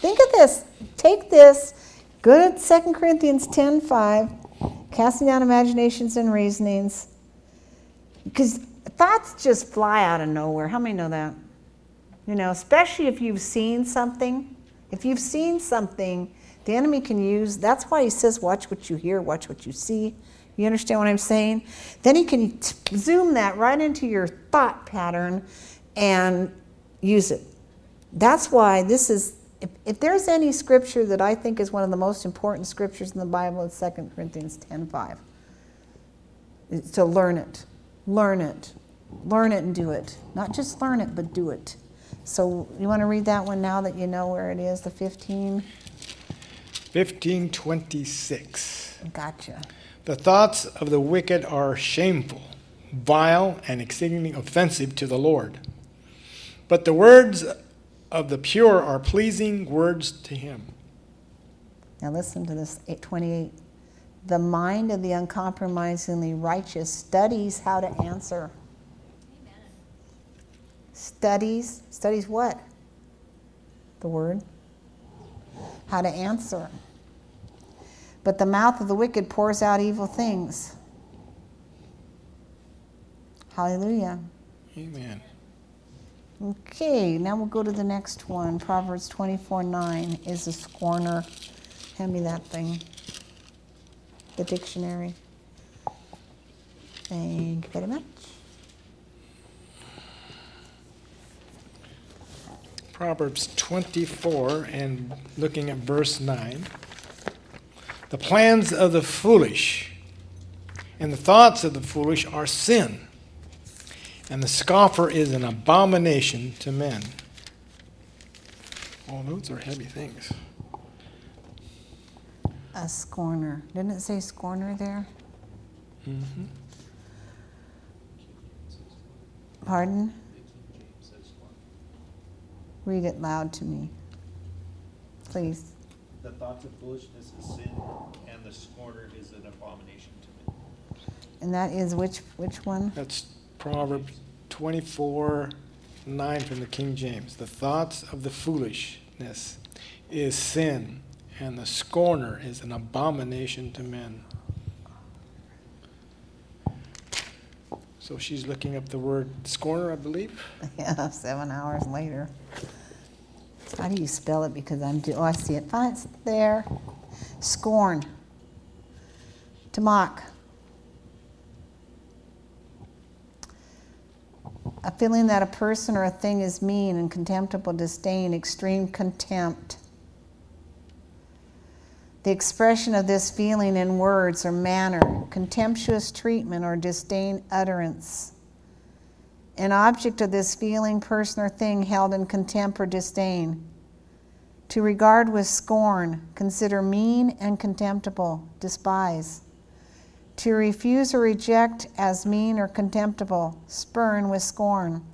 Think of this. Take this. Go to 2 Corinthians 10 5, casting down imaginations and reasonings. Because thoughts just fly out of nowhere. How many know that? You know, especially if you've seen something. If you've seen something, the enemy can use, that's why he says, watch what you hear, watch what you see. You understand what I'm saying? Then he can t- zoom that right into your thought pattern and use it. That's why this is, if, if there's any scripture that I think is one of the most important scriptures in the Bible, it's 2 Corinthians 10 5. To learn it. Learn it. Learn it and do it. Not just learn it, but do it. So you want to read that one now that you know where it is, the 15? 1526. Gotcha. The thoughts of the wicked are shameful, vile, and exceedingly offensive to the Lord. But the words of the pure are pleasing words to him. Now listen to this 828. The mind of the uncompromisingly righteous studies how to answer. Studies, studies what? The word. How to answer. But the mouth of the wicked pours out evil things. Hallelujah. Amen. Okay, now we'll go to the next one. Proverbs 24 9 is a scorner. Hand me that thing. The dictionary. Thank you very much. Proverbs 24 and looking at verse 9. The plans of the foolish and the thoughts of the foolish are sin, and the scoffer is an abomination to men. Oh, those are heavy things. A scorner. Didn't it say scorner there? Mm-hmm. Pardon? James says one. Read it loud to me. Please. The thoughts of foolishness is sin, and the scorner is an abomination to men. And that is which which one? That's Proverbs 24 9 from the King James. The thoughts of the foolishness is sin, and the scorner is an abomination to men. So she's looking up the word scorner, I believe. Yeah, seven hours later. How do you spell it? Because I'm do. Oh, I see it. Fine, it's there. Scorn. To mock. A feeling that a person or a thing is mean and contemptible, disdain, extreme contempt. The expression of this feeling in words or manner, contemptuous treatment or disdain utterance an object of this feeling, person, or thing held in contempt or disdain. To regard with scorn, consider mean and contemptible, despise. To refuse or reject as mean or contemptible, spurn with scorn.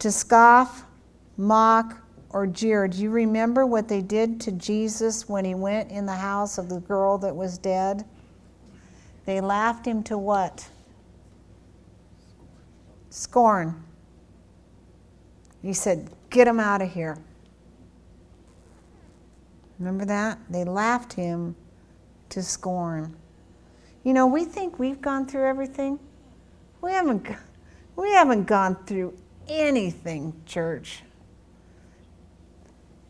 To scoff, mock, or jeer. Do you remember what they did to Jesus when he went in the house of the girl that was dead? They laughed him to what? Scorn. He said, Get him out of here. Remember that? They laughed him to scorn. You know, we think we've gone through everything. We haven't, we haven't gone through anything, church.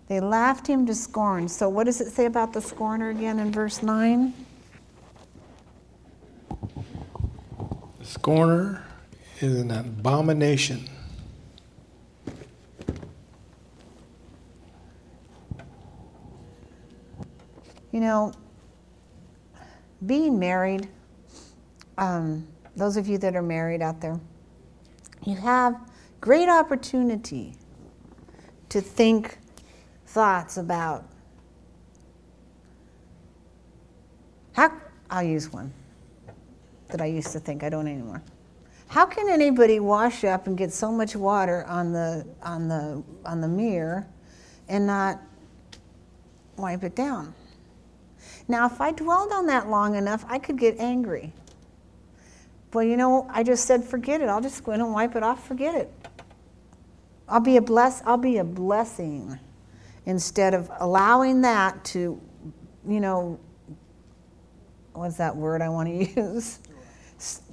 They laughed him to scorn. So, what does it say about the scorner again in verse 9? The scorner is an abomination. You know, being married, um, those of you that are married out there, you have great opportunity to think thoughts about how I'll use one that I used to think I don't anymore. How can anybody wash up and get so much water on the on the on the mirror and not wipe it down? Now, if I dwelled on that long enough, I could get angry. Well, you know, I just said, forget it. I'll just go in and wipe it off, forget it. I'll be a bless I'll be a blessing instead of allowing that to, you know, what's that word I want to use?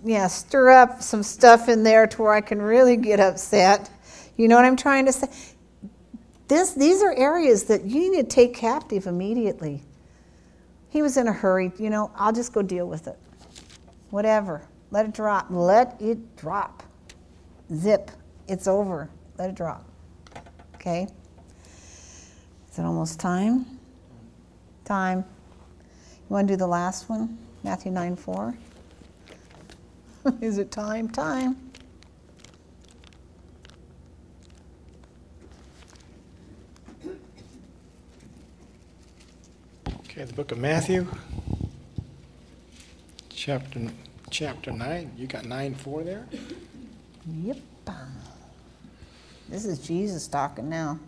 Yeah, stir up some stuff in there to where I can really get upset. You know what I'm trying to say? This, these are areas that you need to take captive immediately. He was in a hurry. You know, I'll just go deal with it. Whatever. Let it drop. Let it drop. Zip. It's over. Let it drop. Okay? Is it almost time? Time. You want to do the last one? Matthew 9 4? Is it time? Time. Okay, the book of Matthew, chapter, chapter 9. You got 9 4 there? Yep. This is Jesus talking now.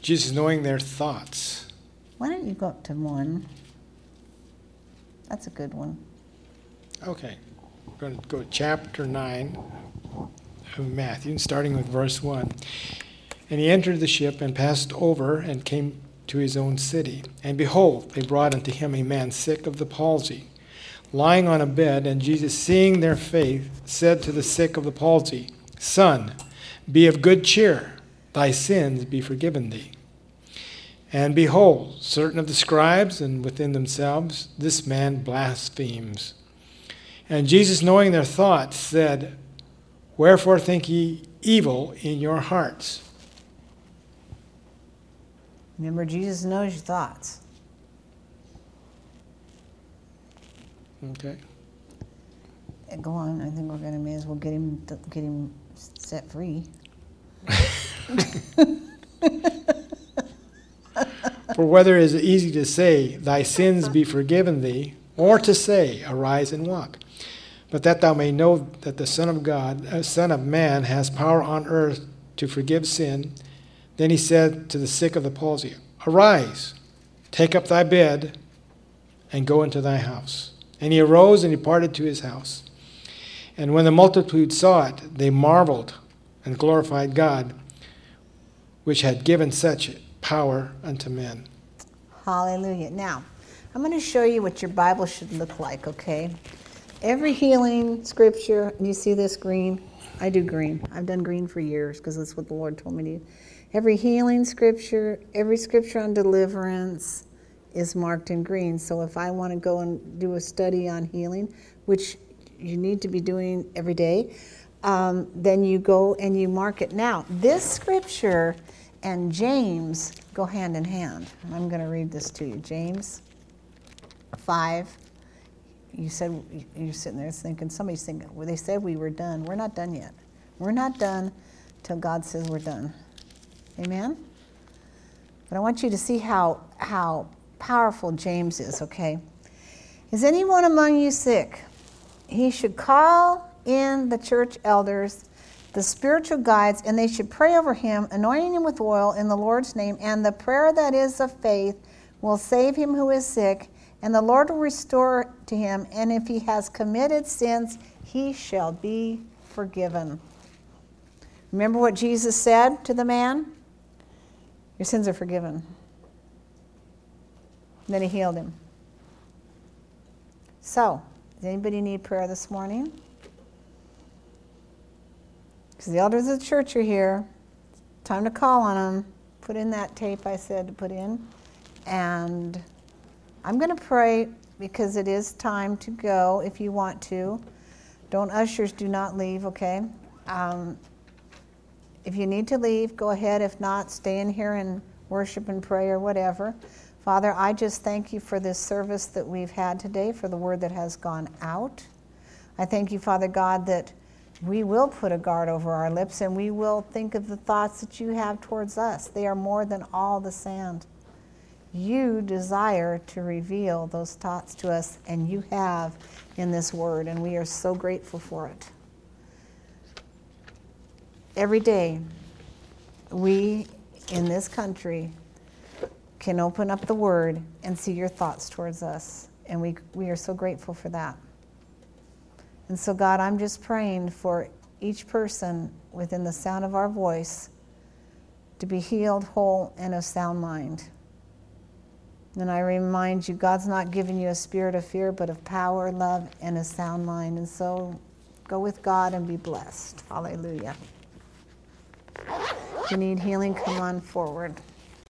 Jesus knowing their thoughts. Why don't you go up to one? That's a good one. Okay, we're going to go to chapter 9 of Matthew, starting with verse 1. And he entered the ship and passed over and came to his own city. And behold, they brought unto him a man sick of the palsy, lying on a bed. And Jesus, seeing their faith, said to the sick of the palsy, Son, be of good cheer, thy sins be forgiven thee. And behold, certain of the scribes, and within themselves, this man blasphemes. And Jesus, knowing their thoughts, said, Wherefore think ye evil in your hearts? Remember, Jesus knows your thoughts. Okay. Uh, go on. I think we're going to may as well get him get him set free. For whether it is easy to say, Thy sins be forgiven thee, or to say, Arise and walk. But that thou may know that the Son of God, uh, Son of Man, has power on earth to forgive sin. Then he said to the sick of the palsy, Arise, take up thy bed, and go into thy house. And he arose and departed to his house. And when the multitude saw it, they marveled and glorified God, which had given such power unto men. Hallelujah. Now, I'm going to show you what your Bible should look like, okay? Every healing scripture, you see this green? I do green. I've done green for years because that's what the Lord told me to do. Every healing scripture, every scripture on deliverance is marked in green. So if I want to go and do a study on healing, which you need to be doing every day, um, then you go and you mark it. Now, this scripture and James go hand in hand. I'm going to read this to you. James 5. You said you're sitting there thinking, somebody's thinking, well, they said we were done. We're not done yet. We're not done till God says we're done. Amen? But I want you to see how, how powerful James is, okay? Is anyone among you sick? He should call in the church elders the spiritual guides, and they should pray over him, anointing him with oil in the Lord's name. And the prayer that is of faith will save him who is sick, and the Lord will restore to him. And if he has committed sins, he shall be forgiven. Remember what Jesus said to the man? Your sins are forgiven. And then he healed him. So, does anybody need prayer this morning? Because the elders of the church are here. Time to call on them. Put in that tape I said to put in. And I'm going to pray because it is time to go if you want to. Don't ushers do not leave, okay? Um, if you need to leave, go ahead. If not, stay in here and worship and pray or whatever. Father, I just thank you for this service that we've had today, for the word that has gone out. I thank you, Father God, that we will put a guard over our lips and we will think of the thoughts that you have towards us. They are more than all the sand. You desire to reveal those thoughts to us, and you have in this word, and we are so grateful for it. Every day, we in this country can open up the word and see your thoughts towards us, and we, we are so grateful for that. And so, God, I'm just praying for each person within the sound of our voice to be healed, whole, and of sound mind. And I remind you, God's not giving you a spirit of fear, but of power, love, and a sound mind. And so go with God and be blessed. Hallelujah. If you need healing, come on forward.